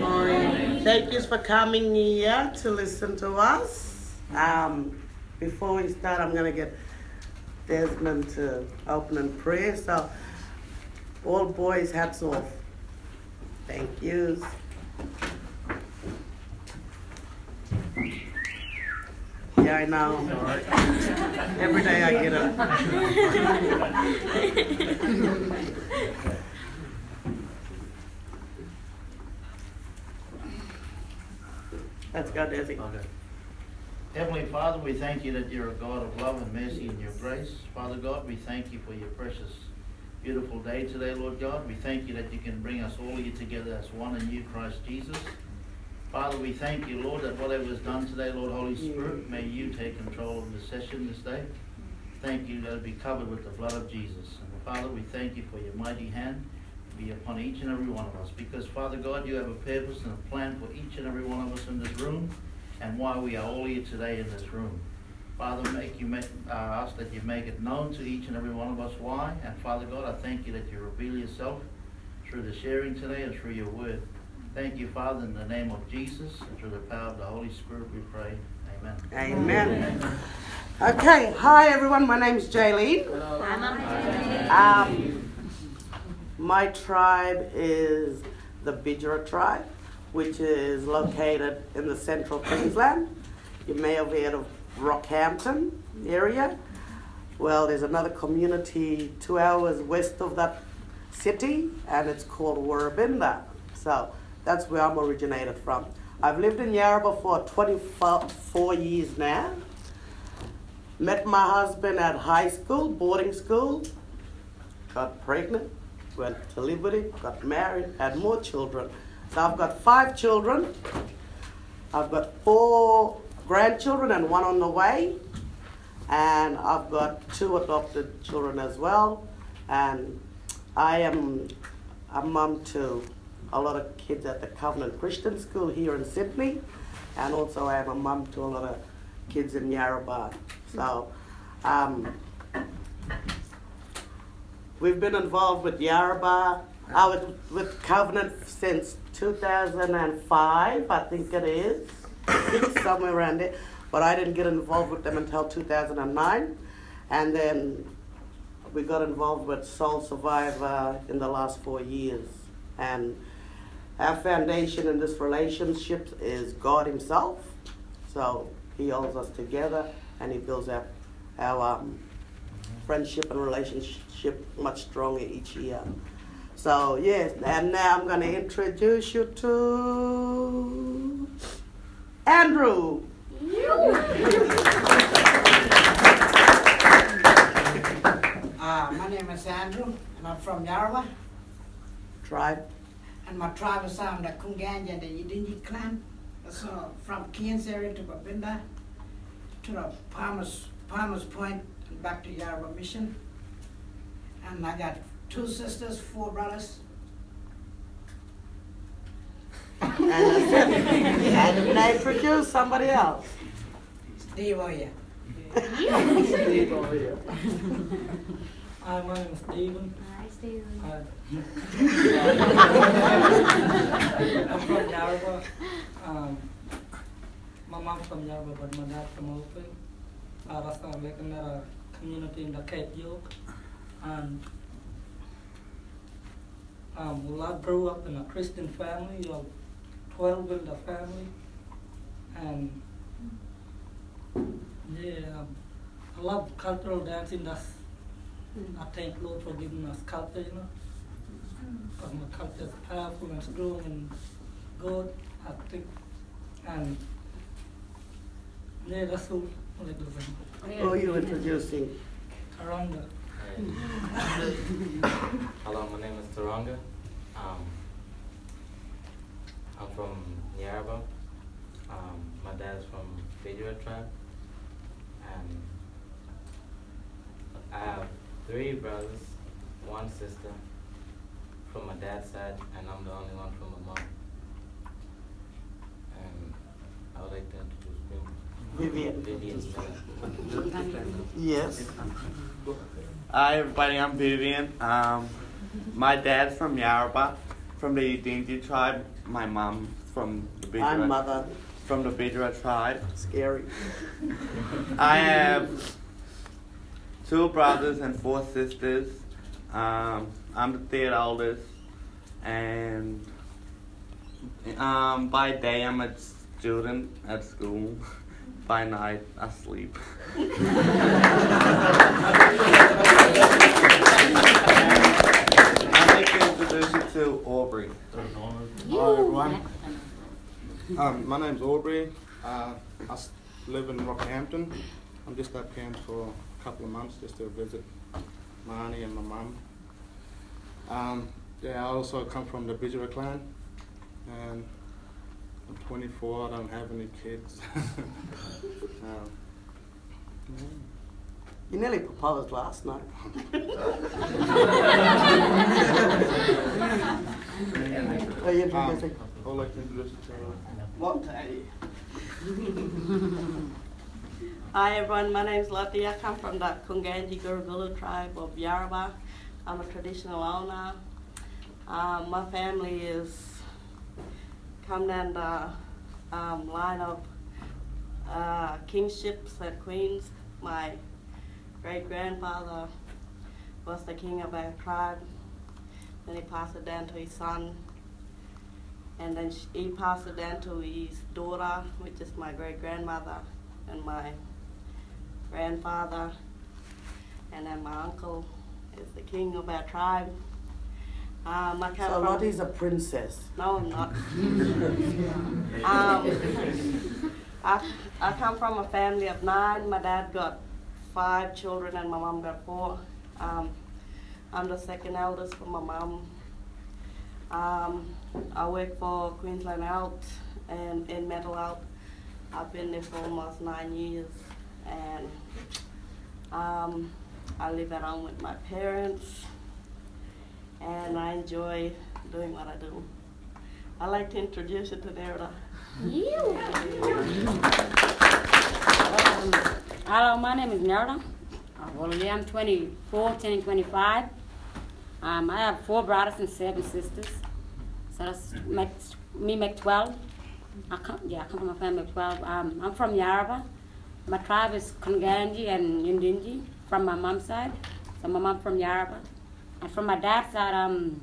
morning. Thank you for coming here to listen to us. Um, before we start, I'm going to get Desmond to open and pray. So, all boys, hats off. Thank you. Yeah, I know. Every day I get up. Let's go, Desi. Okay. Heavenly Father, we thank you that you're a God of love and mercy and your grace. Father God, we thank you for your precious, beautiful day today, Lord God. We thank you that you can bring us all here together as one in you, Christ Jesus. Father, we thank you, Lord, that whatever is done today, Lord Holy Spirit, may you take control of the session this day. Thank you that it be covered with the blood of Jesus. And Father, we thank you for your mighty hand be upon each and every one of us. Because, Father God, you have a purpose and a plan for each and every one of us in this room and why we are all here today in this room. Father, make you make, uh, ask that you make it known to each and every one of us why. And Father God, I thank you that you reveal yourself through the sharing today and through your word. Thank you, Father, in the name of Jesus and through the power of the Holy Spirit we pray. Amen. Amen. Okay, hi everyone. My name is Jaylene. Um, my tribe is the Bidjara tribe, which is located in the central Queensland. You may have heard of Rockhampton area. Well, there's another community two hours west of that city, and it's called Woorabinda. So that's where I'm originated from. I've lived in Yarrabah for 24 years now. Met my husband at high school, boarding school, got pregnant, went to Liberty, got married, had more children. So I've got five children. I've got four grandchildren and one on the way. And I've got two adopted children as well. And I am a mum to a lot of kids at the Covenant Christian School here in Sydney. And also I am a mum to a lot of kids in Yarrabah. So um, we've been involved with Yarrabah. I was with Covenant since 2005, I think it is, somewhere around there. But I didn't get involved with them until 2009. And then we got involved with Soul Survivor in the last four years. And our foundation in this relationship is God Himself. So He holds us together and He builds our, our um, friendship and relationship much stronger each year. So, yes, and now I'm going to introduce you to Andrew. Uh, my name is Andrew, and I'm from Yarra. Tribe. And my tribe is um, the Kunganja, the Yidinji clan. So from Cairns area to Babinda, to the Palmer's, Palmer's Point, back to Yarra Mission. And I got two sisters, four brothers. And, and now introduce somebody else. Steve Oya. Steve over here. Hi, my name is Steven. Hi, Stephen. Uh, I'm from Yarra. Um, my mom's from Yarra, but my dad's from Aurukun. Uh, that's uh, like another community in the Cape York. And um, well, I grew up in a Christian family of 12 in the family. And yeah, um, I love cultural dancing. That's I thank Lord for giving us culture, you know. Because my culture is powerful and strong and good, I think. And yeah, that's all I Who are you introducing? Taranga. Hello, my name is Taranga. Um, I'm from Yarrabah. Um, my dad's from Fedora tribe. And I have three brothers, one sister from my dad's side, and I'm the only one from my mom. And I would like to introduce me. Vivian. Vivian. Yes. Hi everybody, I'm Vivian. Um, my dad's from Yarrabah, from the Yidinji tribe. my mom from the My Bidra, mother, from the Bidra tribe. scary. I have two brothers and four sisters. Um, I'm the third oldest, and um, by day I'm a student at school. By night I sleep. I'd like to introduce you to Aubrey. Those. Hi everyone. Um, my name's Aubrey. Uh, I s- live in Rockhampton. I'm just up here for a couple of months just to visit my auntie and my mum. Um, yeah, I also come from the Bidjara clan, and I'm 24. I don't have any kids. um, yeah. You nearly proposed last night. Are you Um. I would like to introduce to What day? Hi everyone, my name is Lottie. I come from the Kunganji Gurugulu tribe of Yarrabah. I'm a traditional owner. Um, my family is down the um, line of uh, kingships and queens. My great grandfather was the king of our tribe. Then he passed it down to his son. And then he passed it down to his daughter, which is my great grandmother, and my grandfather. And then my uncle is the king of our tribe. I come So from. Lottie's a princess. No, I'm not. um, I, I come from a family of nine. My dad got five children and my mom got four. Um, I'm the second eldest from my mom. Um, I work for Queensland Health and in mental health. I've been there for almost nine years, and um, I live at home with my parents, and I enjoy doing what I do. I'd like to introduce you to Nerda. Um, hello, my name is well, I'm 24, turning 25. Um, I have four brothers and seven sisters. So that's makes, me make 12. I come, yeah, I come from a family of 12. Um, I'm from Yarrabah. My tribe is Konganji and Yundinji from my mom's side. So my mom from Yarrabah. And from my dad's side, um,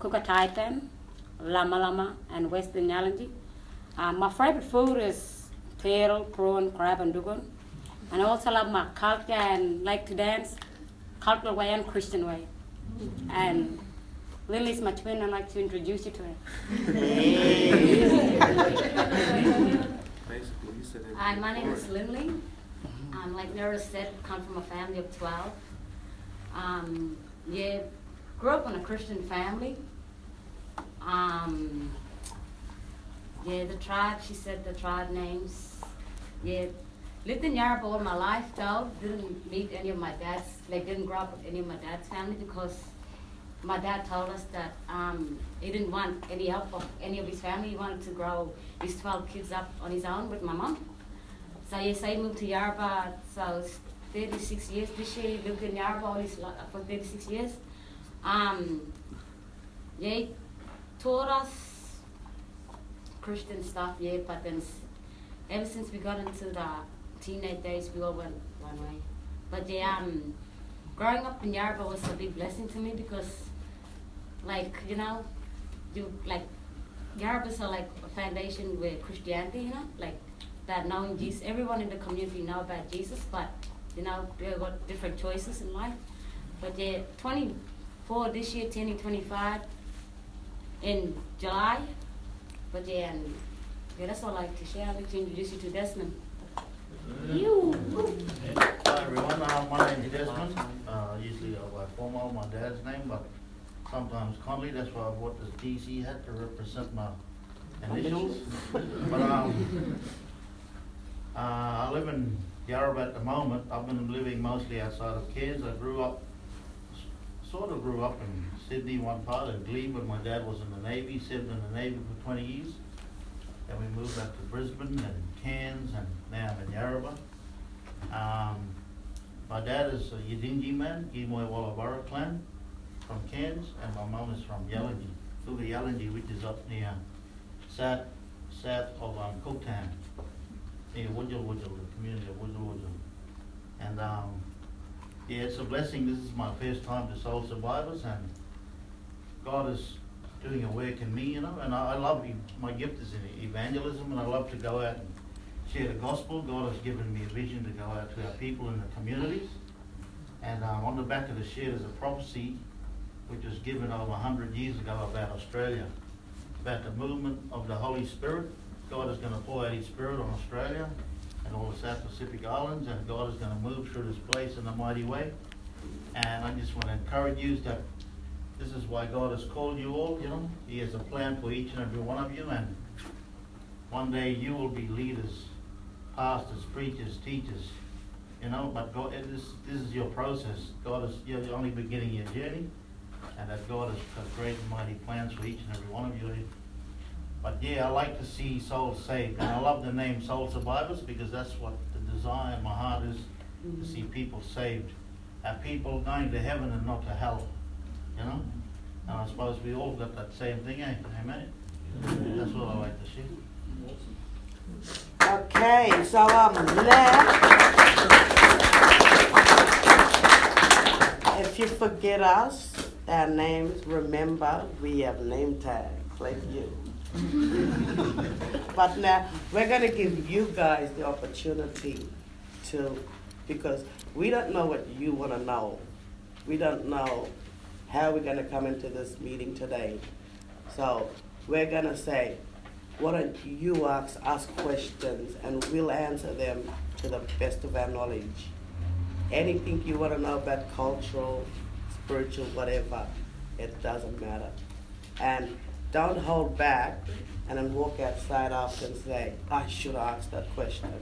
Kukataipan, Lama Lama, and Western Yalanji. Um, my favorite food is turtle, prawn, crab, and dugong. And I also love my culture and like to dance, cultural way and Christian way. And Lily is my twin. I'd like to introduce you to her. Basically, you said it. Hi, my name is Lindley. Um, like Nora said, come from a family of 12. Um, yeah, grew up in a Christian family. Um, yeah, the tribe, she said the tribe names. Yeah, lived in Yarra all my life though. Didn't meet any of my dad's, like didn't grow up with any of my dad's family because my dad told us that um, he didn't want any help of any of his family. He wanted to grow his 12 kids up on his own with my mom. So yes, I moved to Yarba. So 36 years this year. He lived in all his, li- for 36 years. Um, he taught us Christian stuff, yeah, but then ever since we got into the teenage days, we all went one way. But yeah, um, growing up in Yarba was a big blessing to me because, like, you know, you like Yarabas are like a foundation with Christianity, you know, like that knowing Jesus. Everyone in the community know about Jesus, but you know they got different choices in life. But yeah, 24 this year, turning 25 in July. But yeah, and yeah, that's all I like to share. I'd like to introduce you to Desmond. You. Hi everyone, uh, my name is Desmond. Uh, usually uh, by formal, my dad's name, but sometimes Conley. That's why I bought this DC hat to represent my initials. but um, uh, I live in Yarra at the moment. I've been living mostly outside of Cairns. I grew up, sort of grew up in Sydney, one part, and Glebe, when my dad was in the Navy. Served in the Navy for 20 years. Then we moved back to Brisbane and Cairns, and now I'm in Yarra. Um, my dad is a Yidinji man, Gimuy Walubara clan from Cairns, and my mum is from Yellingi. Ugayalanji, which is up near south, south of um, Cooktown, near Woodjall, Woodjall, the community of Woodjall, Woodjall. And um, yeah, it's a blessing. This is my first time to Soul Survivors, and God is doing a work in me, you know. And I, I love my gift is in evangelism, and I love to go out and share the gospel. God has given me a vision to go out to our people in the communities. And um, on the back of the shed is a prophecy which was given over 100 years ago about Australia, about the movement of the Holy Spirit. God is going to pour out His Spirit on Australia and all the South Pacific Islands, and God is going to move through this place in a mighty way. And I just want to encourage you that this is why God has called you all, you know. He has a plan for each and every one of you, and one day you will be leaders, pastors, preachers, teachers, you know, but God, it is, this is your process. God is, you're only beginning your journey, and that God has got great and mighty plans for each and every one of you. But yeah, I like to see souls saved, and I love the name Soul Survivors because that's what the desire in my heart is to see people saved, and people going to heaven and not to hell, you know. And I suppose we all got that same thing, eh? Amen. That's what I like to see. Okay, so I'm left. if you forget us, our names, remember we have name tags like you. but now we're gonna give you guys the opportunity to, because we don't know what you wanna know. We don't know how we're gonna come into this meeting today. So we're gonna say, why don't you ask us questions and we'll answer them to the best of our knowledge. Anything you want to know about cultural, spiritual, whatever, it doesn't matter. And don't hold back and then walk outside after and say, I should ask that question.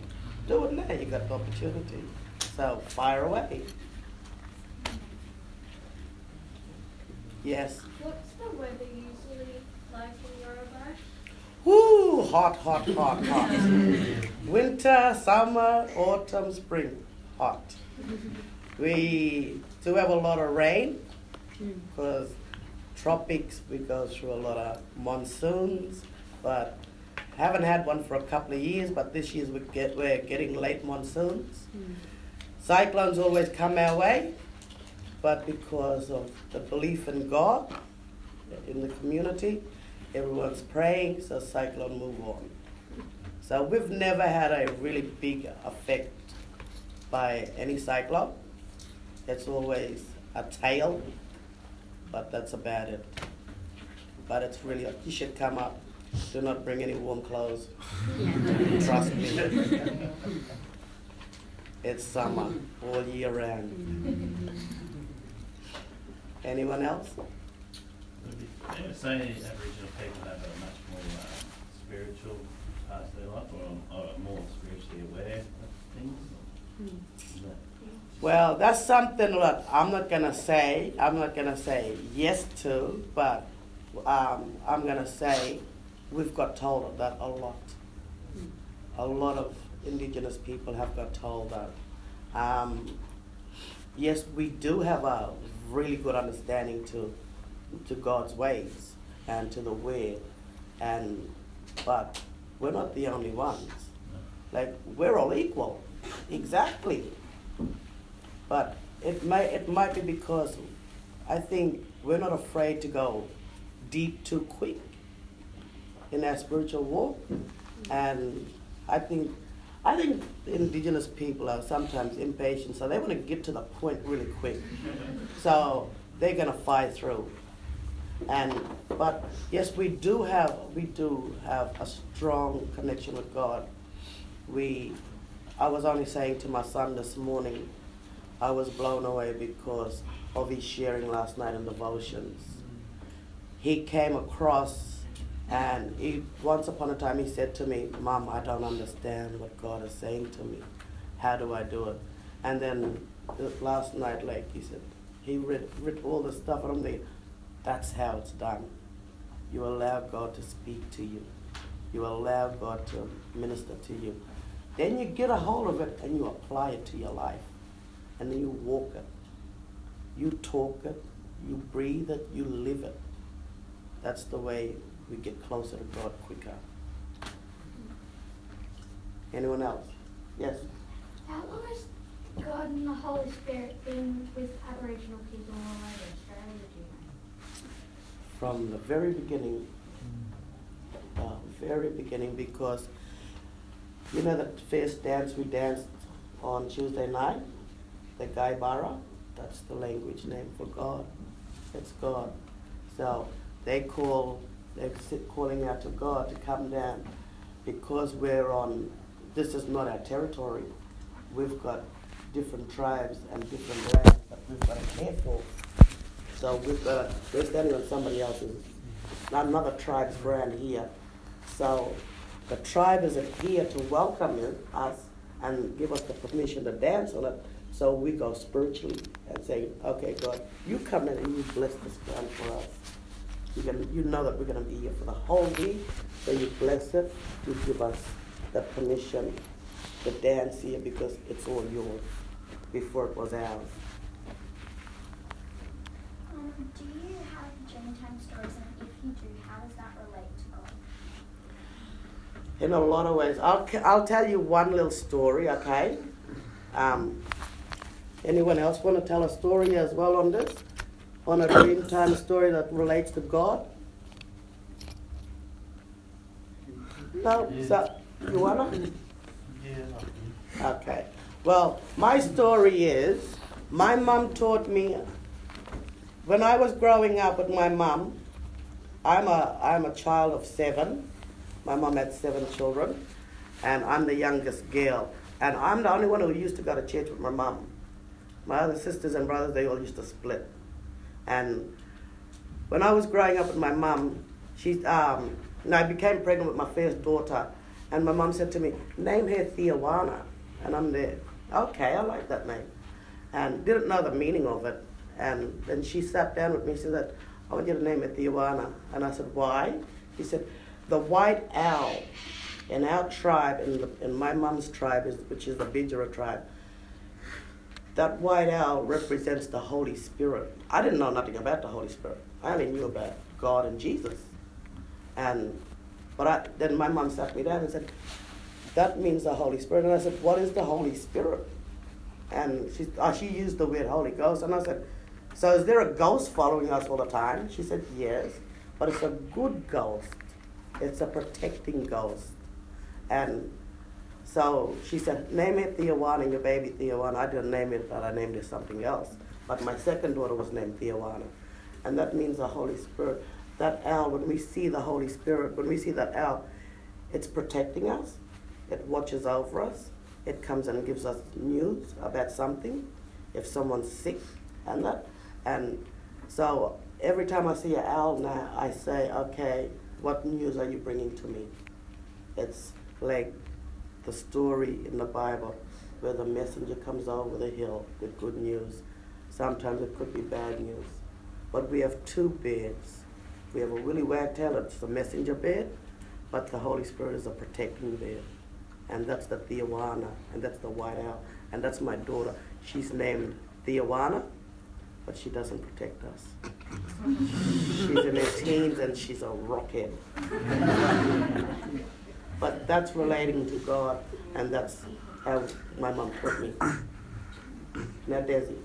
Do it now, you've got the opportunity. So fire away. Yes. What's the weather usually like in Yarrabah? Woo, hot, hot, hot, hot. Winter, summer, autumn, spring, hot. We do have a lot of rain because tropics we go through a lot of monsoons, but haven't had one for a couple of years. But this year we get we're getting late monsoons. Hmm. Cyclones always come our way, but because of the belief in God in the community, everyone's praying, so cyclone move on. So we've never had a really big effect by any cyclone. It's always a tail, but that's about it. But it's really, you should come up. Do not bring any warm clothes. Trust me. It's summer all year round. Anyone else? Yeah, say Aboriginal people have a much more uh, spiritual part to their life, or, or more spiritually aware of things. Is that- Well, that's something that I'm not gonna say. I'm not gonna say yes to, but um, I'm gonna say we've got told that a lot. A lot of indigenous people have got told that. Um, yes, we do have a really good understanding to to God's ways and to the word, and but we're not the only ones. Like we're all equal, exactly. But it may it might be because I think we're not afraid to go deep too quick in our spiritual walk, and I think I think indigenous people are sometimes impatient, so they want to get to the point really quick. So they're gonna fight through. And but yes, we do have we do have a strong connection with God. We, I was only saying to my son this morning, I was blown away because of his sharing last night in devotions. He came across, and he once upon a time he said to me, "Mom, I don't understand what God is saying to me. How do I do it?" And then last night, like he said, he read read all the stuff, and I'm thinking, that's how it's done. You allow God to speak to you. You allow God to minister to you. Then you get a hold of it and you apply it to your life. And then you walk it. You talk it. You breathe it. You live it. that's the way we get closer to God quicker. Anyone else? Yes. How long has God and the Holy Spirit been with Aboriginal people all over Australia, do you know? From the very beginning, uh, very beginning, because you know that first dance we danced on Tuesday night, the Gaibara, that's the language name for God. It's God. So they call, they're calling out to God to come down because we're on, this is not our territory. We've got different tribes and different lands that we've got to care for. So we've got, we're standing on somebody else's, another tribe's brand here. So the tribe is here to welcome us and give us the permission to dance on it. So we go spiritually and say, okay, God, you come in and you bless this ground for us. You can, you know that we're going to be here for the whole week, so you bless it. You give us the permission to dance here because it's all yours before it was ours. Um, do you have time stories, and if you do, how does that relate to God? in a lot of ways. I'll, I'll tell you one little story, okay? Um, anyone else want to tell a story as well on this? On a dream time story that relates to God? No? So, you wanna? Yeah. Okay. Well, my story is my mom taught me when I was growing up with my mom. I'm a I'm a child of seven. My mom had seven children, and I'm the youngest girl. And I'm the only one who used to go to church with my mom. My other sisters and brothers they all used to split. And when I was growing up with my mom, she um, and I became pregnant with my first daughter, and my mom said to me, "Name her Theowana," and I'm there. Okay, I like that name, and didn't know the meaning of it. And then she sat down with me. and said, "I want you to name it Theowana," and I said, "Why?" She said, "The white owl in our tribe, in, the, in my mom's tribe, is, which is the Bidjara tribe." That white owl represents the Holy Spirit. I didn't know nothing about the Holy Spirit. I only knew about God and Jesus. And but I, then my mom sat me down and said, "That means the Holy Spirit." And I said, "What is the Holy Spirit?" And she oh, she used the word Holy Ghost, and I said, "So is there a ghost following us all the time?" She said, "Yes, but it's a good ghost. It's a protecting ghost." And so she said, name it Theowana, your baby Theowana. I didn't name it, but I named it something else. But my second daughter was named Theowana. And that means the Holy Spirit. That owl, when we see the Holy Spirit, when we see that owl, it's protecting us. It watches over us. It comes and gives us news about something. If someone's sick and that. And so every time I see an owl now, I say, okay, what news are you bringing to me? It's like the story in the Bible where the messenger comes over the hill with good news. Sometimes it could be bad news. But we have two beds. We have a willy wagtail, it's the messenger bed, but the Holy Spirit is a protecting bed. And that's the Theowana, and that's the white owl. And that's my daughter. She's named Theowana, but she doesn't protect us. she's in her teens and she's a rockhead. But that's relating to God, and that's how my mom taught me. Now, Desi.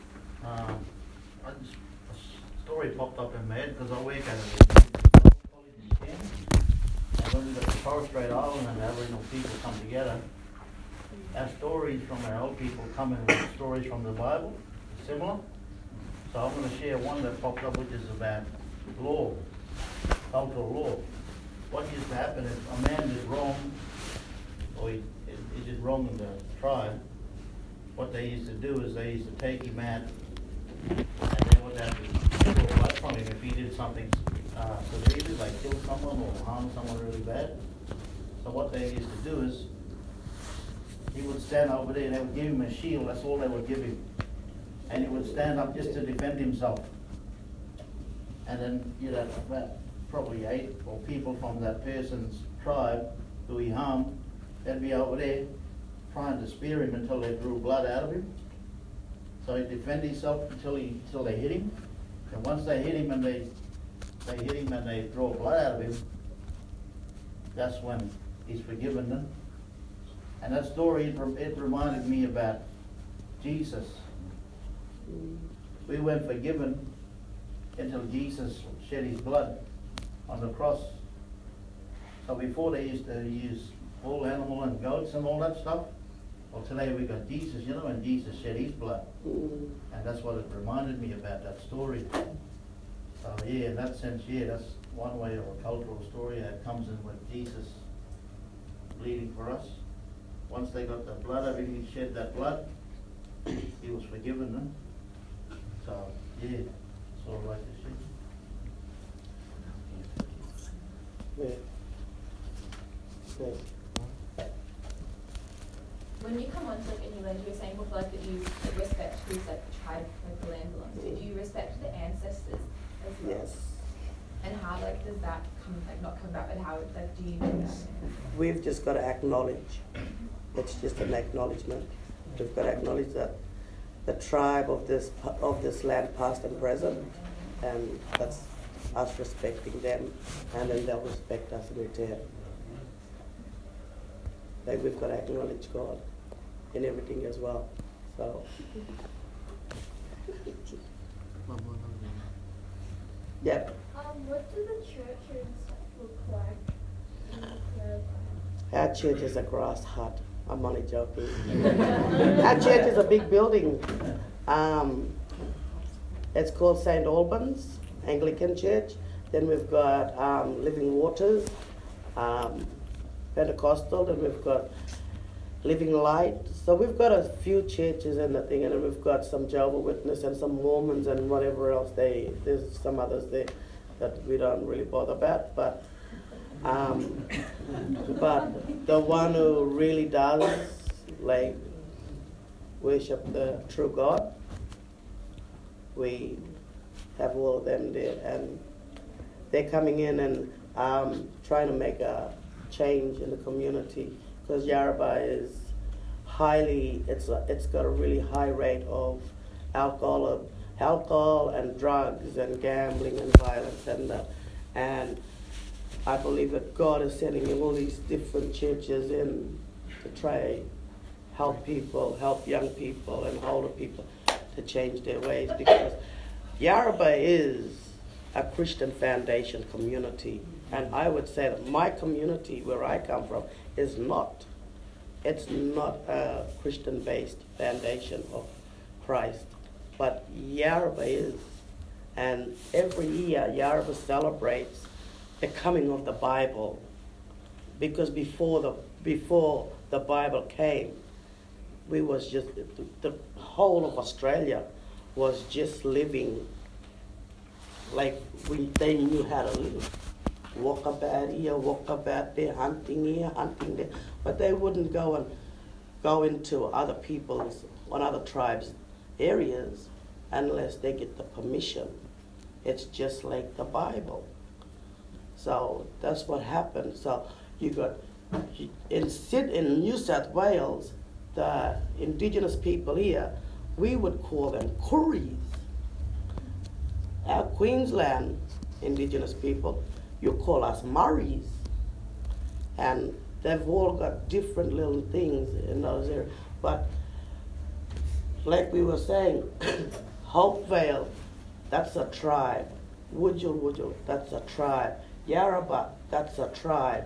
Um, a story popped up in my head because I work at a college in Cairns. And when we got the Torres Strait Island and Aboriginal people come together, our stories from our old people come in with stories from the Bible, similar. So I'm going to share one that popped up, which is about law, cultural law. What used to happen if a man did wrong, or he, he did wrong in the tribe, what they used to do is they used to take him out and they would have to away from him if he did something uh, severe, like kill someone or harm someone really bad. So what they used to do is he would stand over there and they would give him a shield, that's all they would give him. And he would stand up just to defend himself. And then have about probably eight or people from that person's tribe who he harmed, they'd be over there trying to spear him until they drew blood out of him. So he'd defend himself until he until they hit him. And once they hit him and they they hit him and they draw blood out of him, that's when he's forgiven them. And that story, it it reminded me about Jesus. We weren't forgiven until Jesus shed his blood on the cross. So before they used to use bull animal and goats and all that stuff, well today we got Jesus, you know, and Jesus shed his blood. Mm. And that's what it reminded me about that story. So yeah, in that sense, yeah, that's one way of a cultural story that comes in with Jesus bleeding for us. Once they got the blood of him, he shed that blood, he was forgiven them. So, yeah, it's all right to see. When you come onto like a new land, you were saying before like that you respect who's like the tribe like the land belongs to. Do you respect the ancestors as well? Yes. And how like does that come like not come about, but how like do you know that? We've just got to acknowledge. It's just an acknowledgement. We've got to acknowledge that the tribe of this of this land, past and present, and that's us respecting them, and then they'll respect us in return. Like we've got to acknowledge God in everything as well. So. Yep. Um, what do the churches look like? Our church is a grass hut. I'm only joking. Our church is a big building. Um, it's called St. Albans Anglican Church. Then we've got um, Living Waters, um, Pentecostal, and we've got Living Light. So we've got a few churches and the thing, and then we've got some Jehovah Witness and some Mormons and whatever else. They there's some others there that we don't really bother about, but. Um, but the one who really does like worship the true God, we have all of them there, and they're coming in and um, trying to make a change in the community because Yarrabah is highly it's a, it's got a really high rate of alcohol alcohol and drugs and gambling and violence and uh, and I believe that God is sending in all these different churches in to try help people, help young people and older people to change their ways because Yarrabah is a Christian foundation community. And I would say that my community where I come from is not. It's not a Christian based foundation of Christ. But Yarrabah is. And every year Yarrabah celebrates the coming of the Bible. Because before the before the Bible came, we was just the, the whole of Australia was just living like we they knew how to live. Walk about here, walk about there, hunting here, hunting there. But they wouldn't go and go into other people's on other tribes' areas unless they get the permission. It's just like the Bible. So that's what happened. So you got in in New South Wales, the indigenous people here, we would call them Kooris. Our Queensland indigenous people, you call us Murris. And they've all got different little things in those areas. But like we were saying, Hopevale, that's a tribe. Wujal Wujal, that's a tribe. Yarrabah, that's a tribe.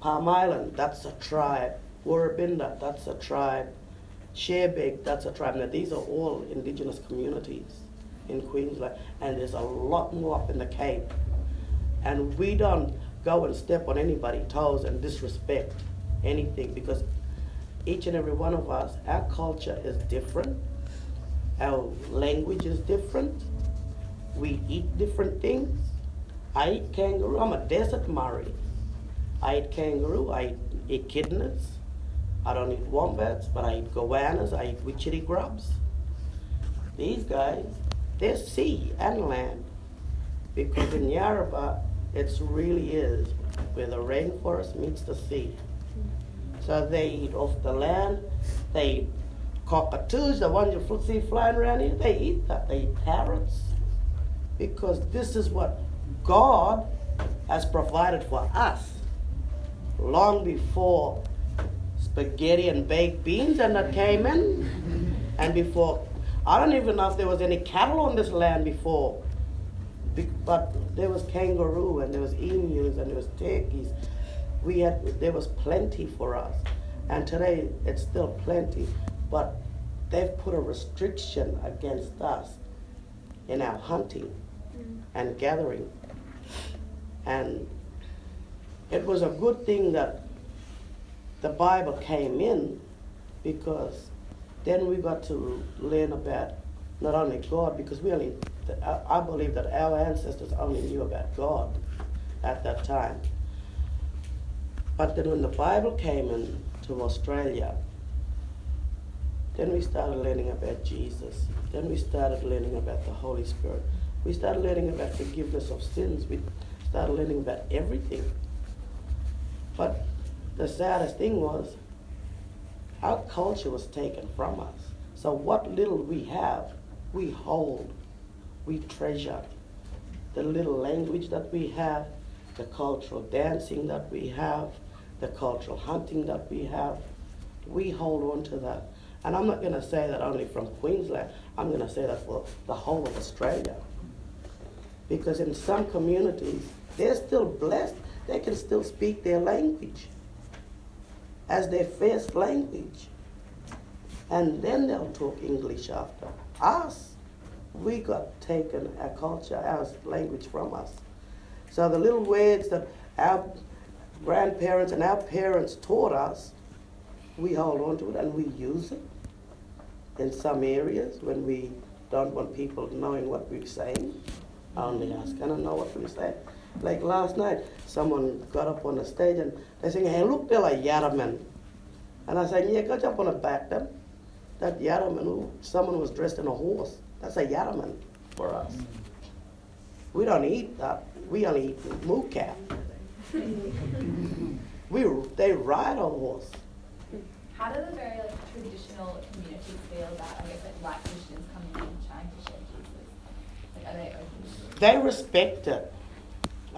Palm Island, that's a tribe. Woorabinda, that's a tribe. Cherbourg, that's a tribe. Now, these are all indigenous communities in Queensland, and there's a lot more up in the Cape. And we don't go and step on anybody's toes and disrespect anything because each and every one of us, our culture is different, our language is different, we eat different things. I eat kangaroo, I'm a desert Murri. I eat kangaroo, I eat echidnas, I don't eat wombats, but I eat goannas, I eat witchetty grubs. These guys, they're sea and land. Because in Yarrabah, it really is where the rainforest meets the sea. So they eat off the land, they eat cockatoos, the ones you see flying around here, they eat that. They eat parrots. Because this is what God has provided for us long before spaghetti and baked beans and that came in, and before I don't even know if there was any cattle on this land before, but there was kangaroo and there was emus and there was turkeys. We had there was plenty for us, and today it's still plenty, but they've put a restriction against us in our hunting mm. and gathering. And it was a good thing that the Bible came in because then we got to learn about not only God, because we only, I believe that our ancestors only knew about God at that time. But then when the Bible came in to Australia, then we started learning about Jesus. Then we started learning about the Holy Spirit. We started learning about forgiveness of sins. We started learning about everything. But the saddest thing was our culture was taken from us. So what little we have, we hold, we treasure. The little language that we have, the cultural dancing that we have, the cultural hunting that we have, we hold on to that. And I'm not going to say that only from Queensland, I'm going to say that for the whole of Australia. Because in some communities, they're still blessed, they can still speak their language as their first language. And then they'll talk English after. Us, we got taken our culture, our language from us. So the little words that our grandparents and our parents taught us, we hold on to it and we use it in some areas when we don't want people knowing what we're saying. Only ask, can I know what we're saying? Like last night, someone got up on the stage and they saying, hey, look, they're like Yaraman. And I said, yeah, go jump on the back them. That Yaraman, who- someone was dressed in a horse. That's a Yaraman for us. We don't eat that. We only eat moo cow. We, they ride a horse. How do the very like traditional communities feel about, I guess, like white Christians coming in and trying to share Jesus? Like, are they open? They respect it.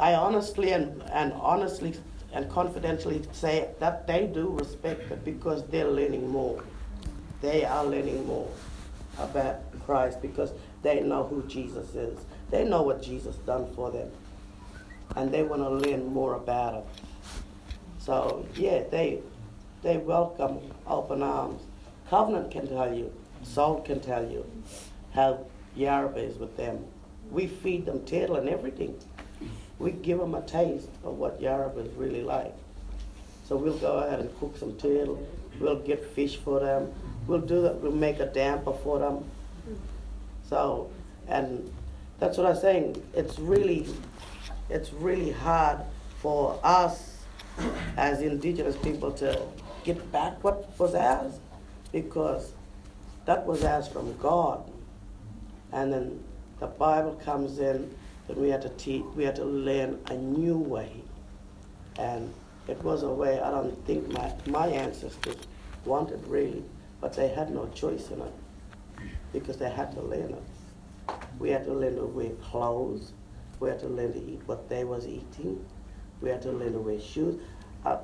I honestly and, and honestly and confidentially say that they do respect it because they're learning more. They are learning more about Christ because they know who Jesus is. They know what Jesus done for them. And they want to learn more about it. So yeah, they they welcome open arms. Covenant can tell you, Salt can tell you how Yarba is with them. We feed them turtle and everything. We give them a taste of what Yarba is really like. So we'll go ahead and cook some turtle. We'll get fish for them. We'll do that. We'll make a damper for them. So, and that's what I'm saying. It's really, it's really hard for us as indigenous people to get back what was ours because that was ours from God. And then the Bible comes in, then we had to teach, we had to learn a new way. And it was a way I don't think my, my ancestors wanted really, but they had no choice in it because they had to learn it. We had to learn to wear clothes. We had to learn to eat what they was eating. We had to learn to wear shoes. I,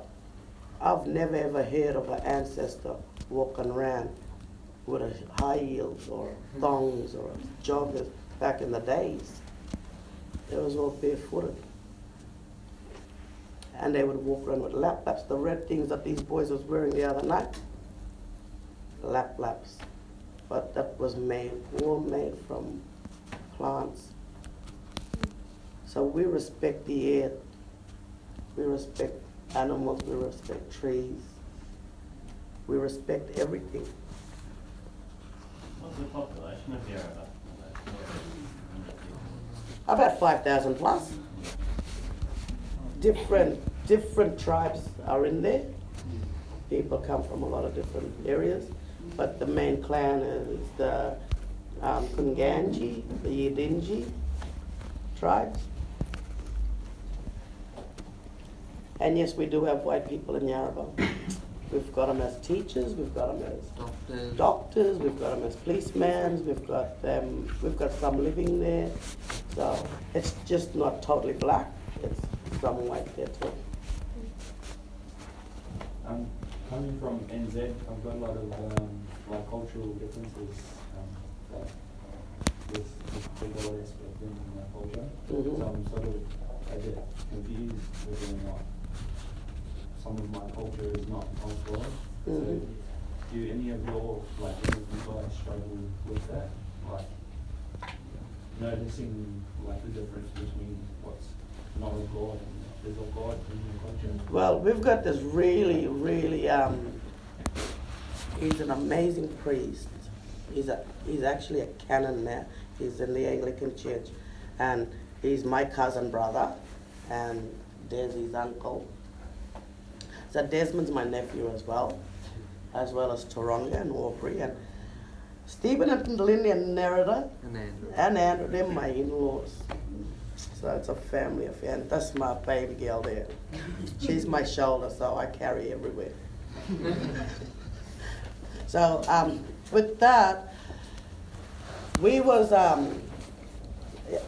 I've never ever heard of an ancestor walking around with a high heels or thongs or joggers back in the days. It was all barefooted. And they would walk around with lap laps, the red things that these boys was wearing the other night. Lap laps. But that was made, all made from plants. So we respect the earth. We respect animals, we respect trees. We respect everything. What's the population of Yarra? About 5,000 plus. Different, different tribes are in there. People come from a lot of different areas. But the main clan is the um, Kunganji, the Yidinji tribes. And yes, we do have white people in Yarrabah. We've got them as teachers, we've got them as doctors, we've got them as policemen, we've got them, we've got some living there. So it's just not totally black. It's some white there too. Um, coming from NZ, I've got a lot of um, like cultural differences um, that with, with the lower aspect in my culture. Mhm. So I'm sort of a bit confused whether or not some of my culture is not of God. So Mhm. do any of your like any of you guys struggle with that? Like noticing like the difference between what's not of God and is of God in your culture? Well, we've got this really, really, um, he's an amazing priest. He's, a, he's actually a canon now. He's in the Anglican Church. And he's my cousin brother, and there's his uncle. So Desmond's my nephew as well, as well as Toronga and Aubrey. And Stephen and Lindy and Nerida And Andrew. and Andrew, they're my in-laws. So it's a family affair. And that's my baby girl there. She's my shoulder, so I carry everywhere. so um, with that, we was um,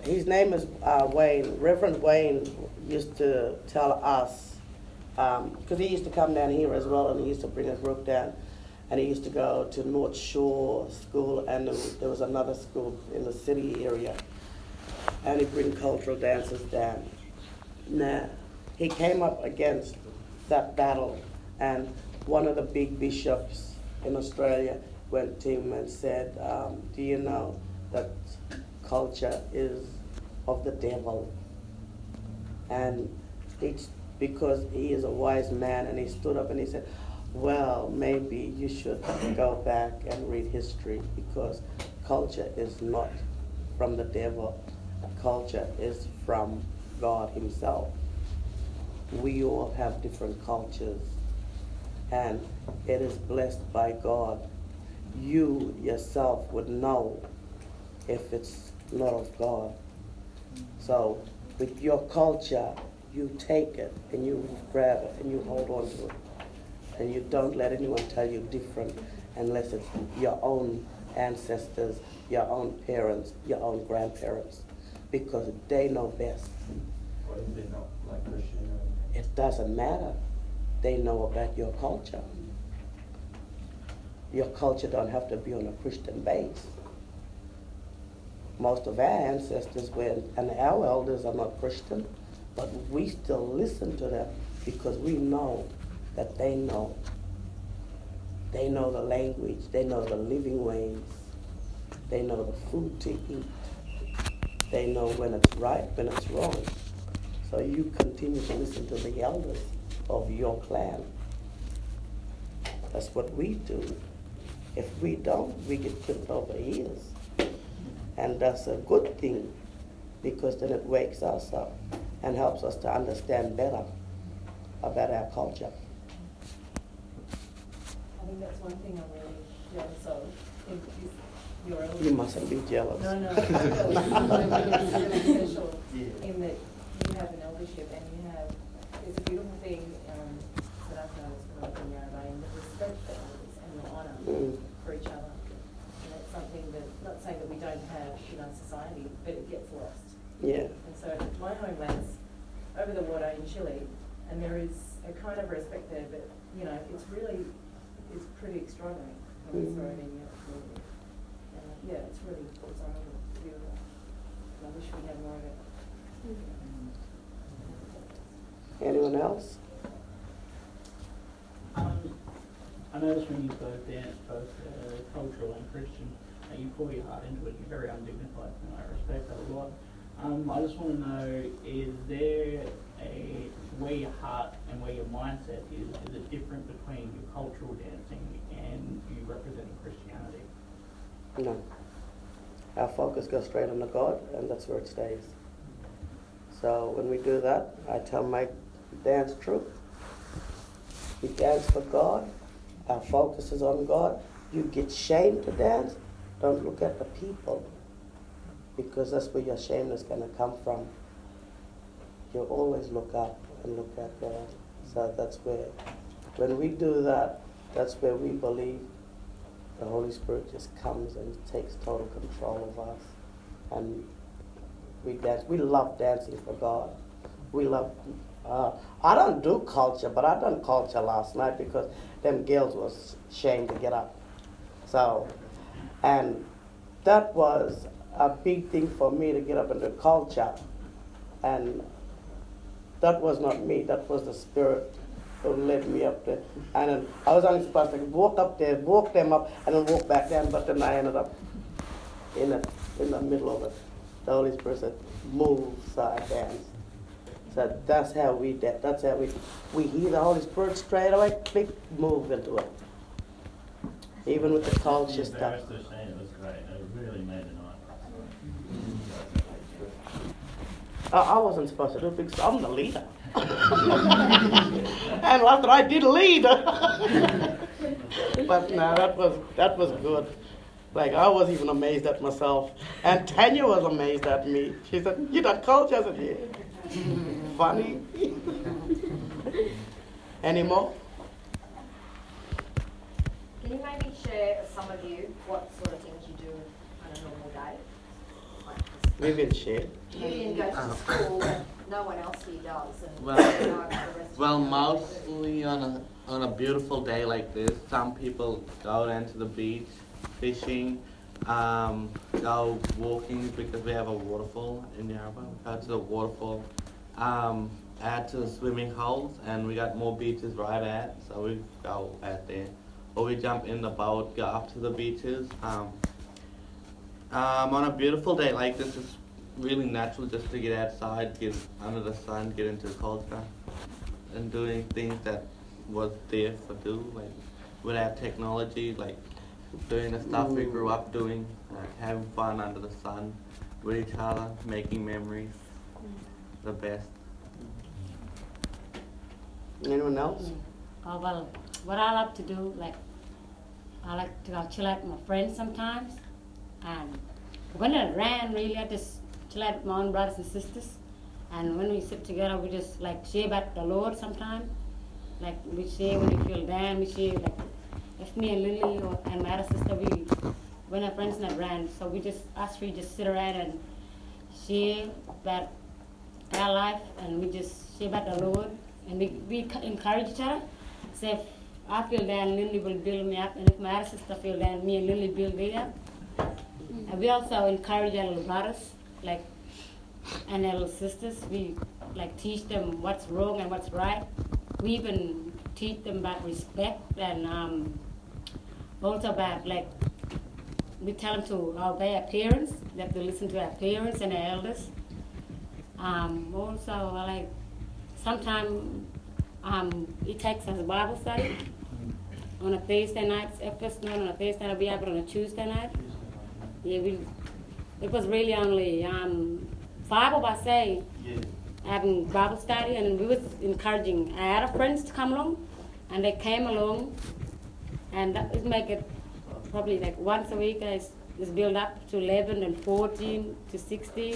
his name is uh, Wayne. Reverend Wayne used to tell us because he used to come down here as well, and he used to bring a group down. And he used to go to North Shore School, and there was- another school in the city area and he bring cultural dances down. Now, he came up against that battle, and one of the big bishops in Australia went to him and said, um, "Do you know that culture is of the devil?" And it's because he is a wise man, and he stood up and he said, "Well, maybe you should go back and read history because culture is not from the devil." culture is from God Himself. We all have different cultures, and it is blessed by God. You yourself would know if it's not of God. So, with your culture, you take it and you grab it and you hold on to it. And you don't let anyone tell you different unless it's your own ancestors, your own parents, your own grandparents because they know best. It not like Christian? It doesn't matter. They know about your culture. Your culture don't have to be on a Christian base. Most of our ancestors were, and our elders are not Christian, but we still listen to them because we know that they know. They know the language, they know the living ways, they know the food to eat, they know when it's right, when it's wrong. So you continue to listen to the elders of your clan. That's what we do. If we don't, we get clipped over ears. And that's a good thing because then it wakes us up and helps us to understand better about our culture. I think that's one thing I'm really jealous of. Is is your elders. You mustn't be jealous. No, no. It's really special in that you have an eldership and you have, it's a beautiful thing um, that I've noticed when I've been Yarra in the respect for elders and the honour Mm. for each other. And that's something that, not saying that we don't have in our society, but it gets lost. Yeah. And so my homeland's over the water in Chile, and there is a kind of respect there, but, you know, it's really, it's pretty extraordinary when it's in your community. Uh, yeah, it's really, it's honourable, it's beautiful. And I wish we had more of it. Anyone else? Um, I noticed when you both dance, both uh, cultural and Christian, uh, you pour your heart into it. You're very undignified, and I respect that a lot. Um, I just want to know: is there a where your heart and where your mindset is? Is it different between your cultural dancing and you representing Christianity? No. Our focus goes straight on the God, and that's where it stays. So when we do that, I tell my dance troupe, we dance for God. Our focus is on God. You get shamed to dance, don't look at the people, because that's where your shame is going to come from. You always look up and look at God. So that's where, when we do that, that's where we believe the Holy Spirit just comes and takes total control of us. And we dance. We love dancing for God. We love. Uh, I don't do culture, but I done culture last night because them girls was ashamed to get up. So, and that was a big thing for me to get up do culture, and that was not me. That was the spirit who led me up there. And then I was only supposed to walk up there, walk them up, and then walk back down. But then I ended up in the in the middle of it. The Holy Spirit said, "Move," I danced. So that's how we did. That's how we we hear the Holy Spirit straight away. Click, move into it. Even with the culture stuff. Embarrassed to say it was great. It really made the night. I, I wasn't supposed to do it because I'm the leader. and after I did lead. but no, that was that was good. Like I was even amazed at myself, and Tanya was amazed at me. She said, "You done culture?" I said, "Yeah." Funny. Any more? Can you maybe share, some of you, what sort of things you do on a normal day? Vivian shared. Vivian goes to school, but no one else here does, and Well, you the rest of well, you. mostly on a on a beautiful day like this, some people go down to the beach, fishing, um, go walking because we have a waterfall in Yarrabah. Go to the waterfall, um, add to the swimming holes, and we got more beaches right at, so we go out there. Or we jump in the boat, go up to the beaches. Um, um, on a beautiful day like this, it's really natural just to get outside, get under the sun, get into the culture, and doing things that was there for do, like without technology, like doing the stuff we grew up doing, like having fun under the sun with each other, making memories, the best. Anyone else? Oh, well, what I like to do, like, I like to go chill out with my friends sometimes. And when I ran, really, I just out my own brothers and sisters. And when we sit together, we just like share about the Lord sometimes. Like we share when we feel down, we share like if me and Lily or, and my other sister, we when our friends not around, so we just us three just sit around and share about our life, and we just share about the Lord, and we we encourage each other. So if I feel down, Lily will build me up, and if my other sister feel down, me and Lily build her up. And we also encourage our little brothers, like and sisters. We like teach them what's wrong and what's right. We even teach them about respect and um, also about like we tell them to obey our parents, that to listen to our parents and our elders. Um, also, like sometimes um, it takes us a Bible study on a Thursday night. At first, not on a Thursday night, we have it on a Tuesday night. Yeah, we. It was really only um, five of us say having Bible study, and we was encouraging our other friends to come along, and they came along, and that would make it probably like once a week. I just build up to 11 and 14 to 16.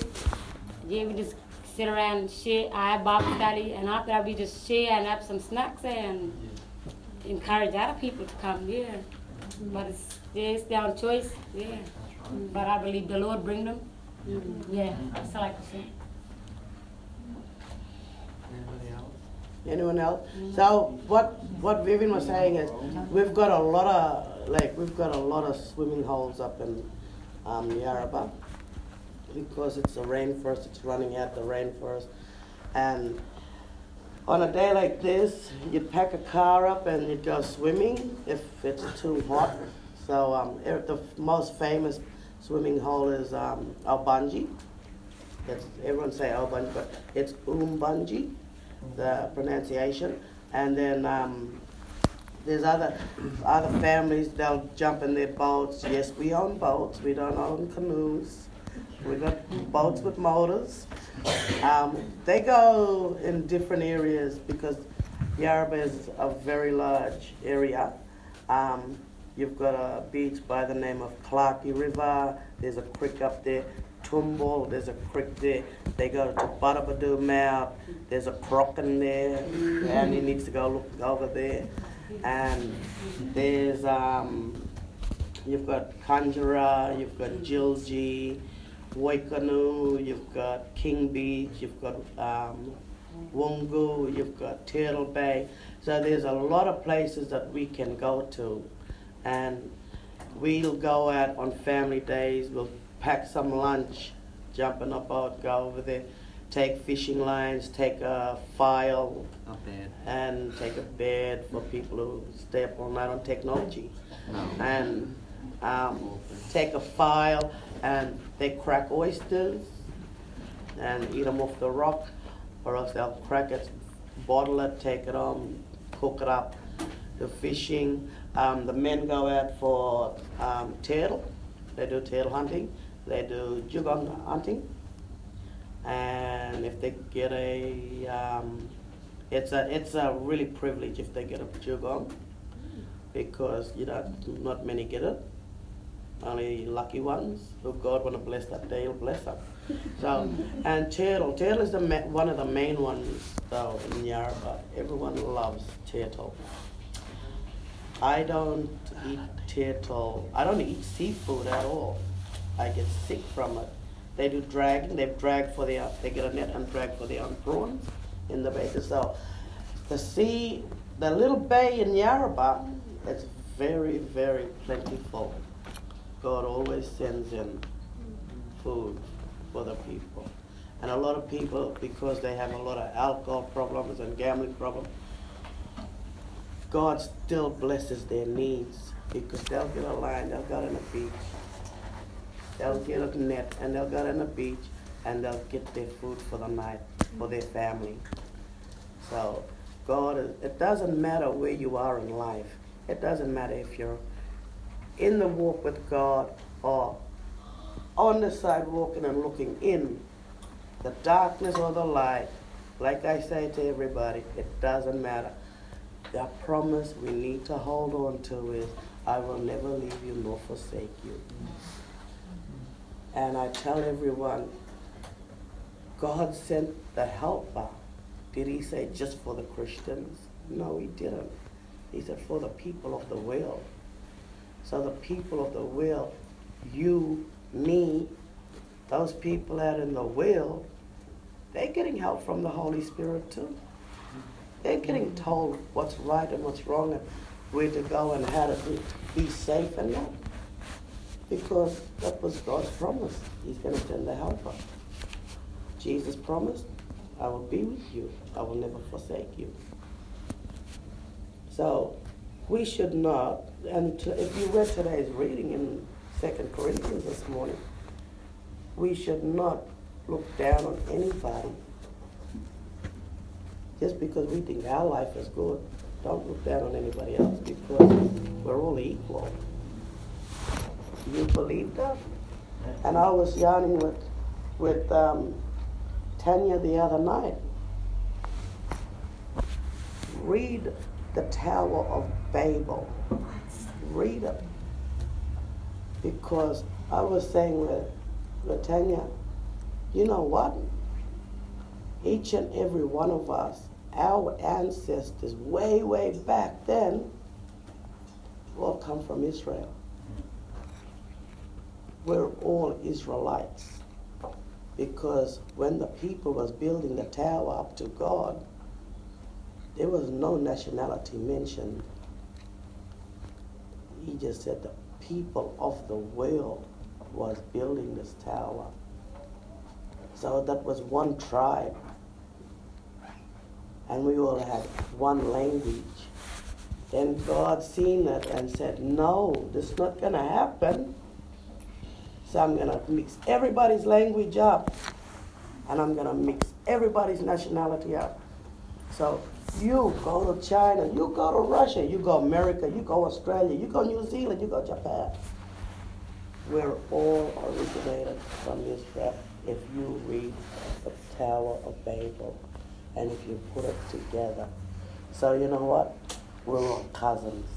Yeah, we just sit around and share our Bible study, and after that we just share and have some snacks and encourage other people to come. Yeah, but it's yeah, it's their own choice. Yeah, but I believe the Lord bring them. Yeah, that's all I can say. Anyone else? Anyone else? So what what Vivian was saying is we've got a lot of like we've got a lot of swimming holes up in um, Yarrabah because it's a rainforest. It's running out the rainforest, and on a day like this, you'd pack a car up and you'd go swimming if it's too hot. So um, er- the most famous swimming hole is um, Albunji. It's, everyone say Albunji, but it's Umbunji, the pronunciation. And then um, there's other other families. They'll jump in their boats. Yes, we own boats. We don't own canoes. We got boats with motors. Um, they go in different areas because Yarrabah is a very large area. Um, you've got a beach by the name of Clarkey River. There's a creek up there. Tumble, there's a creek there. They go to Butabadoo Mount. There's a croc in there, and he needs to go look over there. And there's um, you've got Conjurer, you've got Gilgi, Waikanu, you've got King Beach, you've got um, Wungu, you've got Turtle Bay. So there's a lot of places that we can go to. And we'll go out on family days, we'll pack some lunch, jump in a boat, go over there, take fishing lines, take a file, A bed. and take a bed for people who stay up all night on technology. And um, take a file and they crack oysters and eat them off the rock, or else they'll crack it, bottle it, take it home, cook it up. The fishing, um, the men go out for um, turtle, they do turtle hunting, they do dugong hunting, and if they get a, um, it's a it's a really privilege if they get a dugong, because you know not many get it. Only lucky ones who God want to bless that day, He'll bless them. So, and turtle, turtle is the ma- one of the main ones though in Yarra. Everyone loves turtle. I don't eat turtle. I don't eat seafood at all. I get sick from it. They do dragging. They drag for their. They get a net and drag for their own prawns in the bay. So, the sea, the little bay in Yarrabah, it's very, very plentiful. God always sends in food for the people. And a lot of people, because they have a lot of alcohol problems and gambling problems, God still blesses their needs because they'll get a line, they'll go on the beach, they'll get a net, and they'll go on the beach, and they'll get their food for the night for their family. So, God, it doesn't matter where you are in life. It doesn't matter if you're in the walk with God or on the side walking and looking in the darkness or the light. Like I say to everybody, it doesn't matter. The promise we need to hold on to is I will never leave you nor forsake you. And I tell everyone, God sent the helper. Did he say just for the Christians? No, he didn't. He said for the people of the world. So the people of the world, you, me, those people out in the world, they're getting help from the Holy Spirit too. They're getting told what's right and what's wrong and where to go and how to be, safe and that. Because that was God's promise. He's going to send the helper. Jesus promised, I will be with you. I will never forsake you. So we should not, and to, if you read today's reading in Second Corinthians this morning, we should not look down on anybody just because we think our life is good. Don't look down on anybody else because we're all equal. You believe that? And I was yarning with with um, Tanya the other night. Read the Tower of Babel. Read it. Because I was saying with, with Tanya, you know what? Each and every one of us, our ancestors, way, way back then, all come from Israel. We're all Israelites. Because when the people was building the tower up to God, there was no nationality mentioned. He just said the people of the world was building this tower. So that was one tribe. And we all had one language. Then God seen it and said, No, this is not gonna happen. So I'm gonna mix everybody's language up. And I'm gonna mix everybody's nationality up. So you go to China, you go to Russia, you go America, you go Australia, you go New Zealand, you go Japan. We're all originated from Israel if you read the Tower of Babel and if you put it together. So you know what? We're all cousins.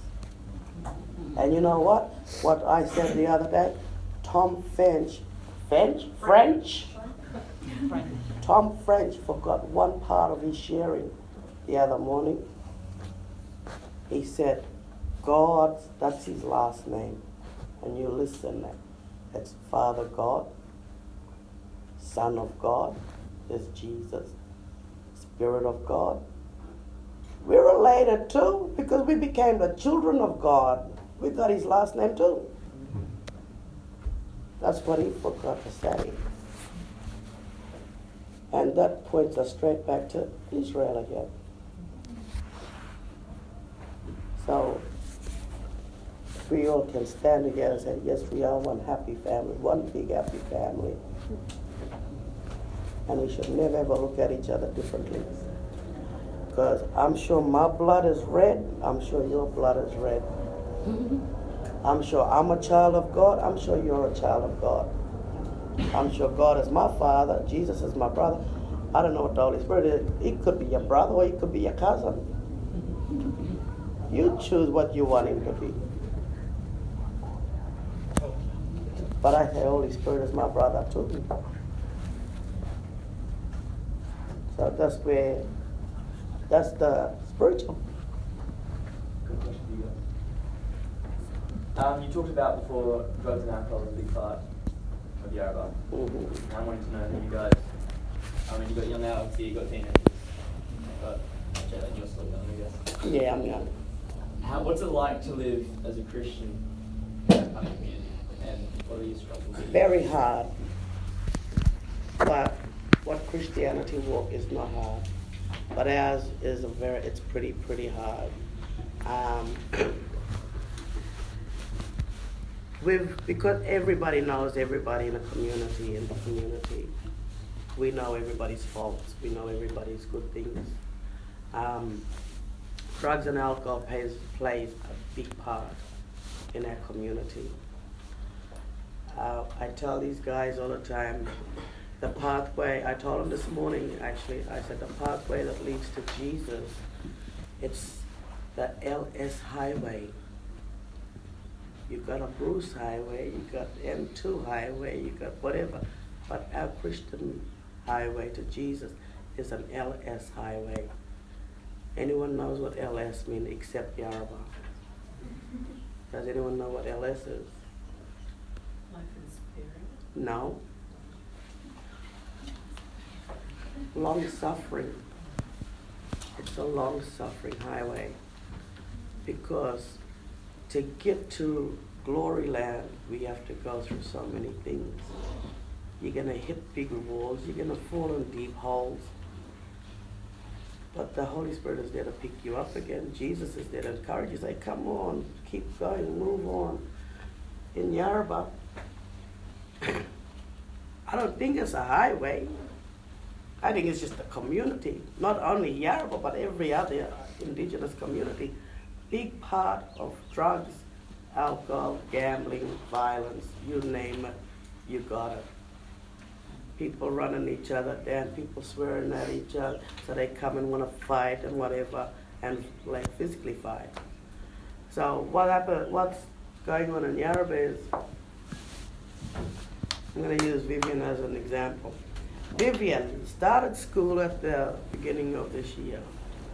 And you know what? What I said the other day? Tom French, French? French? Tom French forgot one part of his sharing the other morning. He said, God, that's his last name. And you listen, it's Father God, Son of God is Jesus, Spirit of God. We're related too because we became the children of God. We got his last name too. That's what he forgot to say. And that points us straight back to Israel again. So we all can stand together and say, yes, we are one happy family, one big happy family. And we should never ever look at each other differently. Because I'm sure my blood is red, I'm sure your blood is red. I'm sure I'm a child of God, I'm sure you're a child of God. I'm sure God is my father, Jesus is my brother. I don't know what the Holy Spirit is. He could be your brother or he could be your cousin. You choose what you want him to be. But I say Holy Spirit is my brother too. So that's where, that's the spiritual. Good question for you guys. Um, you talked about before drugs and alcohol is a big part of Yarrabah. Mm-hmm. I wanted to know that you guys, I mean, you got young adults here, you got teenagers, but Jalen, you're still young, I guess. Yeah, I'm young. How, what's it like to live as a Christian in that kind of community? And what are your struggles? Very hard. But what Christianity walk is not hard. But ours is a very, it's pretty, pretty hard. Um, we've, because everybody knows everybody in the community, in the community, we know everybody's faults, we know everybody's good things. Um, drugs and alcohol plays, plays a big part in our community. Uh, I tell these guys all the time, the pathway, I told him this morning actually, I said the pathway that leads to Jesus, it's the LS highway. You've got a Bruce highway, you've got M2 highway, you've got whatever. But our Christian highway to Jesus is an LS highway. Anyone knows what LS means except Yarrabah? Does anyone know what LS is? Life and spirit. No. Long suffering. It's a long suffering highway because to get to glory land, we have to go through so many things. You're going to hit big walls, you're going to fall in deep holes. But the Holy Spirit is there to pick you up again. Jesus is there to encourage you. Say, come on, keep going, move on. In Yarrabah, I don't think it's a highway. I think it's just the community. Not only Yarrabah, but every other indigenous community. Big part of drugs, alcohol, gambling, violence, you name it, you got it. People running each other down, people swearing at each other, so they come and want to fight and whatever, and like physically fight. So what happened? What's going on in Yarrabah is I'm going to use Vivian as an example. Vivian started school at the beginning of this year.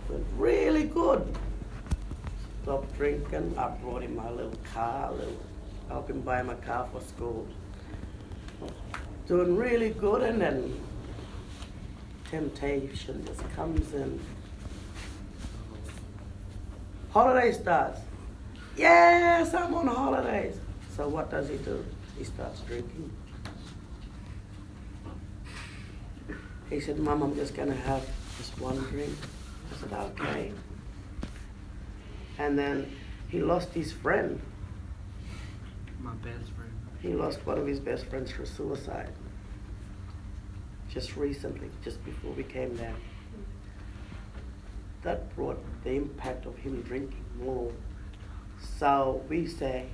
Went really good. Stopped drinking. I brought him my little car, little, helped him buy my car for school. Doing really good, and then temptation just comes in. Holiday starts. Yes, I'm on holidays. So what does he do? He starts drinking. He said, Mom, I'm just gonna have just one drink. I said, okay. And then he lost his friend. My best friend. He lost one of his best friends through suicide. Just recently, just before we came down. That brought the impact of him drinking more. So we say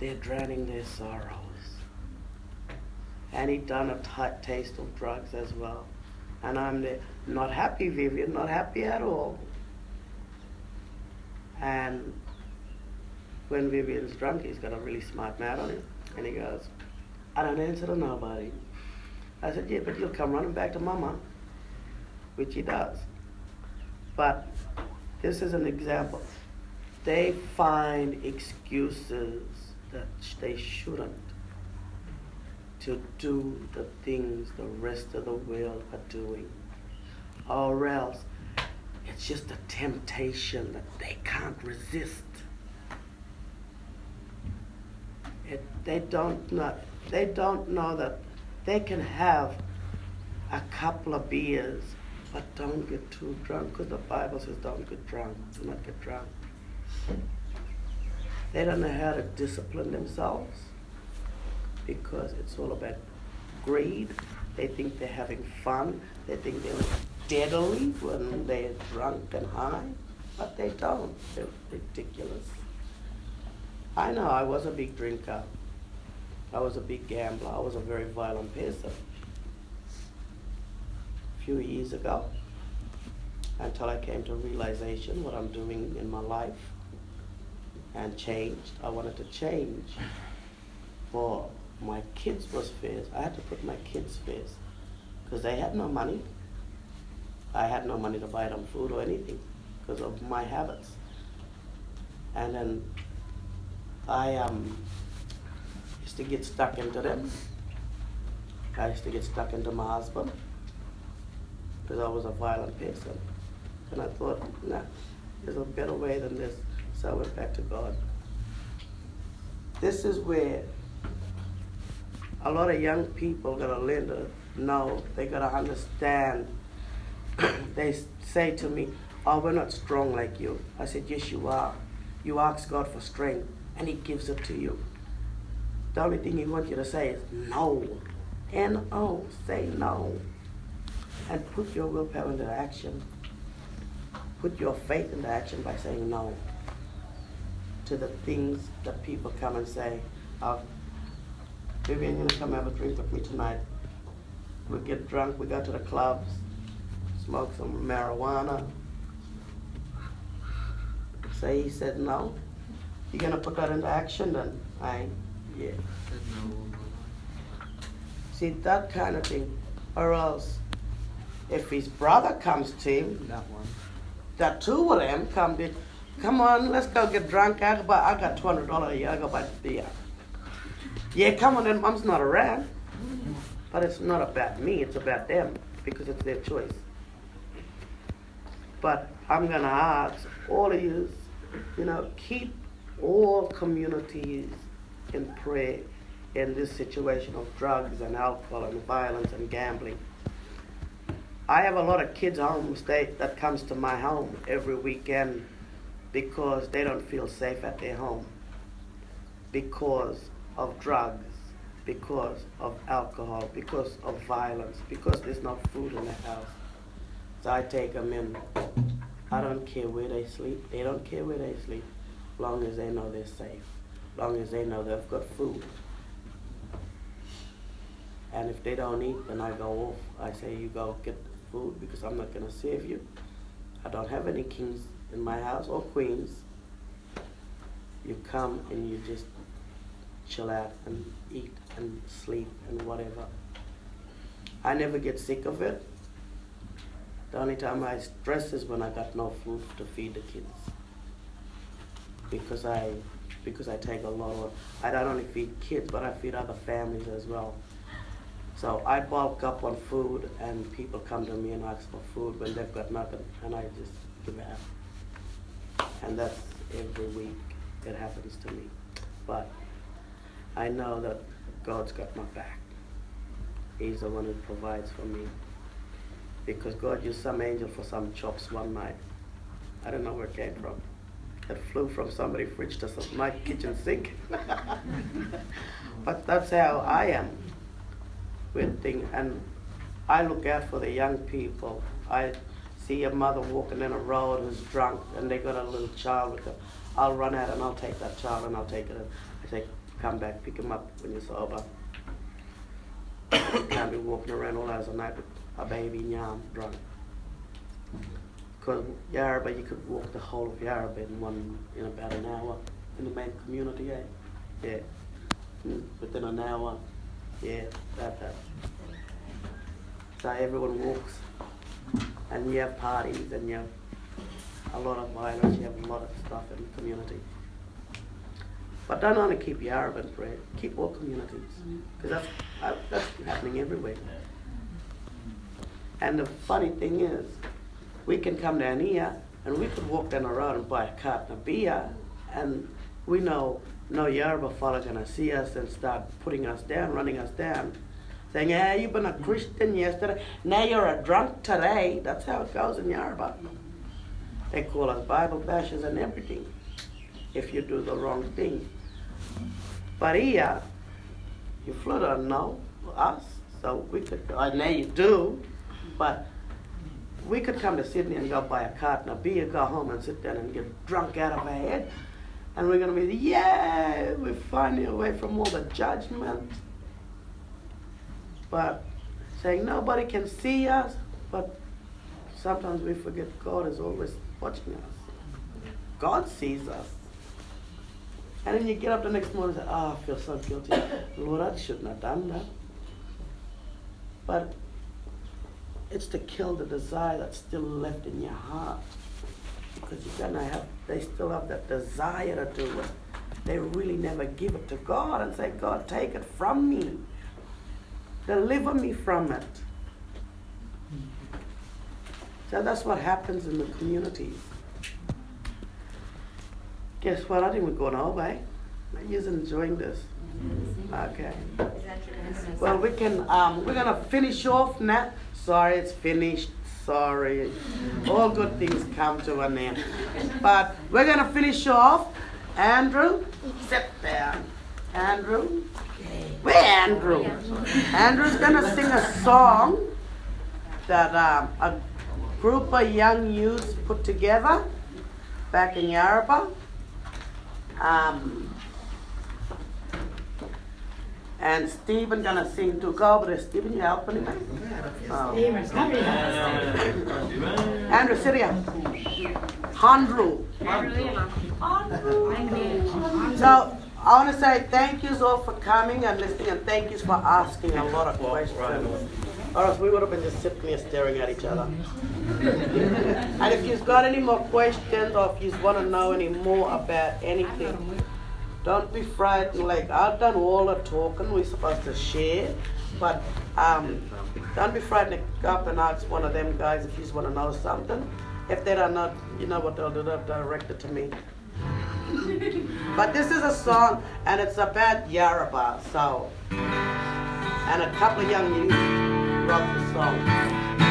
they're drowning their sorrows. And he'd done a tight taste of drugs as well. And I'm not happy, Vivian, not happy at all. And when Vivian's drunk, he's got a really smart mouth on him. And he goes, I don't answer to nobody. I said, yeah, but you'll come running back to mama, which he does. But this is an example. They find excuses that they shouldn't to do the things the rest of the world are doing. Or else it's just a temptation that they can't resist. It, they don't know they don't know that they can have a couple of beers but don't get too drunk because the Bible says don't get drunk. Do not get drunk. They don't know how to discipline themselves because it's all about greed. They think they're having fun. They think they're deadly when they're drunk and high, but they don't. They're ridiculous. I know I was a big drinker. I was a big gambler. I was a very violent person. A few years ago, until I came to realization what I'm doing in my life and changed. I wanted to change for my kids was first. I had to put my kids first because they had no money. I had no money to buy them food or anything because of my habits. And then I um, used to get stuck into them. I used to get stuck into my husband because I was a violent person. And I thought, nah, there's a better way than this. So I went back to God. This is where a lot of young people gotta learn to know, they gotta understand. they say to me, Oh, we're not strong like you. I said, Yes, you are. You ask God for strength, and He gives it to you. The only thing He wants you to say is no. N O, say no. And put your willpower into action. Put your faith into action by saying no to the things that people come and say, oh, Vivian, you to come have a drink with me tonight. We get drunk, we go to the clubs, smoke some marijuana. Say he said no. You gonna put that into action then? I, yeah. See, that kind of thing. Or else, if his brother comes to him, That one. that two of them come to, come on, let's go get drunk. I, buy, I got $200 a year, I go buy beer. Yeah, come on, then mom's not around. But it's not about me, it's about them because it's their choice. But I'm going to ask all of you, you know, keep all communities in prayer in this situation of drugs and alcohol and violence and gambling. I have a lot of kids home state that comes to my home every weekend because they don't feel safe at their home because of drugs, because of alcohol, because of violence, because there's no food in the house. So I take them in. I don't care where they sleep. They don't care where they sleep, long as they know they're safe, long as they know they've got food. And if they don't eat, then I go off. I say, you go get food because I'm not going to save you. I don't have any kings in my house or queens. You come and you just chill out and eat and sleep and whatever. I never get sick of it. The only time I stress is when I got no food to feed the kids. Because I because I take a lot of I don't only feed kids but I feed other families as well. So I bulk up on food and people come to me and ask for food when they've got nothing and I just give it out. And that's every week it happens to me. But I know that God's got my back. He's the one who provides for me. Because God used some angel for some chops one night. I don't know where it came from. It flew from somebody's fridge to my kitchen sink. but that's how I am with things. And I look out for the young people. I see a mother walking in a road who's drunk and they got a little child with them. I'll run out and I'll take that child and I'll take it. I say, come back, pick him up when you're sober. Can't be walking around all hours of night with a baby yam drunk. Because Yarrabah, you could walk the whole of Yarrabah in one in about an hour in the main community, eh? Yeah. Mm, Within an hour, yeah, that that. So everyone walks, and you have parties, and you have a lot of violence. You have a lot of stuff in the community. But don't only keep Yarra in prayer, keep all communities. Mm-hmm. Because that's, uh, that's happening everywhere. And the funny thing is, we can come down here and we could walk down the road and buy a carton of beer, and we know no Yarrabah fella gonna see us and start putting us down, running us down, saying, "Yeah, you've been a mm-hmm. Christian yesterday, now you're a drunk today." That's how it goes in Yarrabah. Mm-hmm. They call us Bible bashers and everything if you do the wrong thing. But here, you don't know us, so we could. I know you do, but we could come to Sydney and go buy a carton of beer, go home and sit down and get drunk out of our head. And we're going to be, yeah, we're finally away from all the judgment. But saying nobody can see us, but sometimes we forget God is always watching us. God sees us. And then you get up the next morning and say, oh, I feel so guilty. Lord, I shouldn't have done that. But it's to kill the desire that's still left in your heart. Because you're gonna have, they still have that desire to do it. They really never give it to God and say, God, take it from me. Deliver me from it. So that's what happens in the communities. Guess what? I think we're going away. You're enjoying this. Okay. Well, we can. Um, we're gonna finish off now. Sorry, it's finished. Sorry. All good things come to an end. But we're gonna finish off. Andrew, sit down. Andrew. Where Andrew? Andrew's gonna sing a song that um, a group of young youths put together back in Yarrabah. Um, and Stephen gonna sing too. Go over Stephen. You helping me? Oh. Andrew, sit here. Andrew. So I want to say thank yous all for coming and listening, and thank yous for asking a lot of questions. Or else we would have been just sitting here staring at each other. and if you've got any more questions or if you want to know any more about anything, don't be frightened. Like I've done all the talking we're supposed to share, but um, don't be frightened to go up and ask one of them guys if you want to know something. If they don't know, you know what they'll do, they'll direct it to me. but this is a song and it's about Yarrabah, so. And a couple of young youths wrote the song.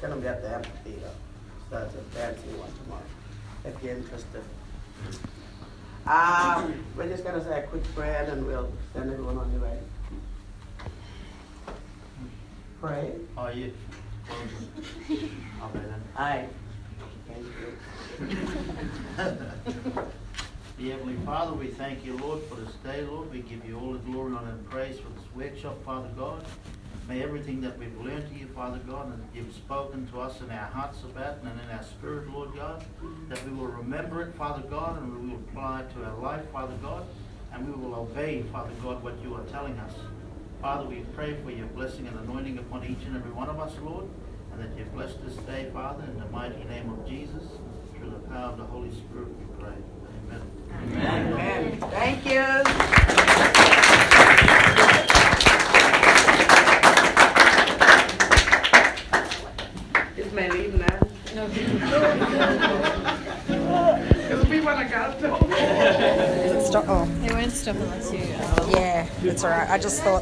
Gonna be at the amphitheater. So it's a fancy one tomorrow, if you're interested. Um, we're just gonna say a quick prayer and we'll send everyone on their way. Pray. Are you? Then. Aye. Thank you. Dear Heavenly Father, we thank you, Lord, for this day, Lord. We give you all the glory, honor, and praise for this workshop, Father God. May everything that we've learned to you, Father God, and that you've spoken to us in our hearts about and in our spirit, Lord God, that we will remember it, Father God, and we will apply it to our life, Father God, and we will obey, Father God, what you are telling us. Father, we pray for your blessing and anointing upon each and every one of us, Lord, and that you bless this day, Father, in the mighty name of Jesus. Through the power of the Holy Spirit, we pray. Amen. Amen. Thank you. It'll be when I got to. Stop, oh, They won't stop unless you. yeah, it's all right. I just thought